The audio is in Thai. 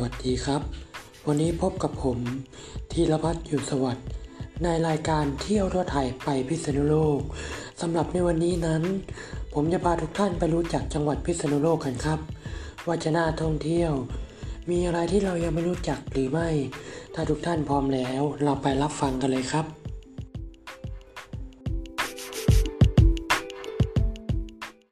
วัสดีครับ วันนี้พบกับผมธีรพัฒน์อยู่สวัสดิ์ในรายการเที่ยวทั่วไทยไปพิษณุโลกสำหรับในวันนี้นั้น ผมจะพาทุกท่านไปรู้จักจังหวัดพิษณุโลกกันครับ ว่าจะน่าท่องเที่ยว มีอะไรที่เรายังไม่รู้จักหรือไม่ ถ้าทุกท่านพร้อมแล้ว เราไปรับฟังกันเลยครับ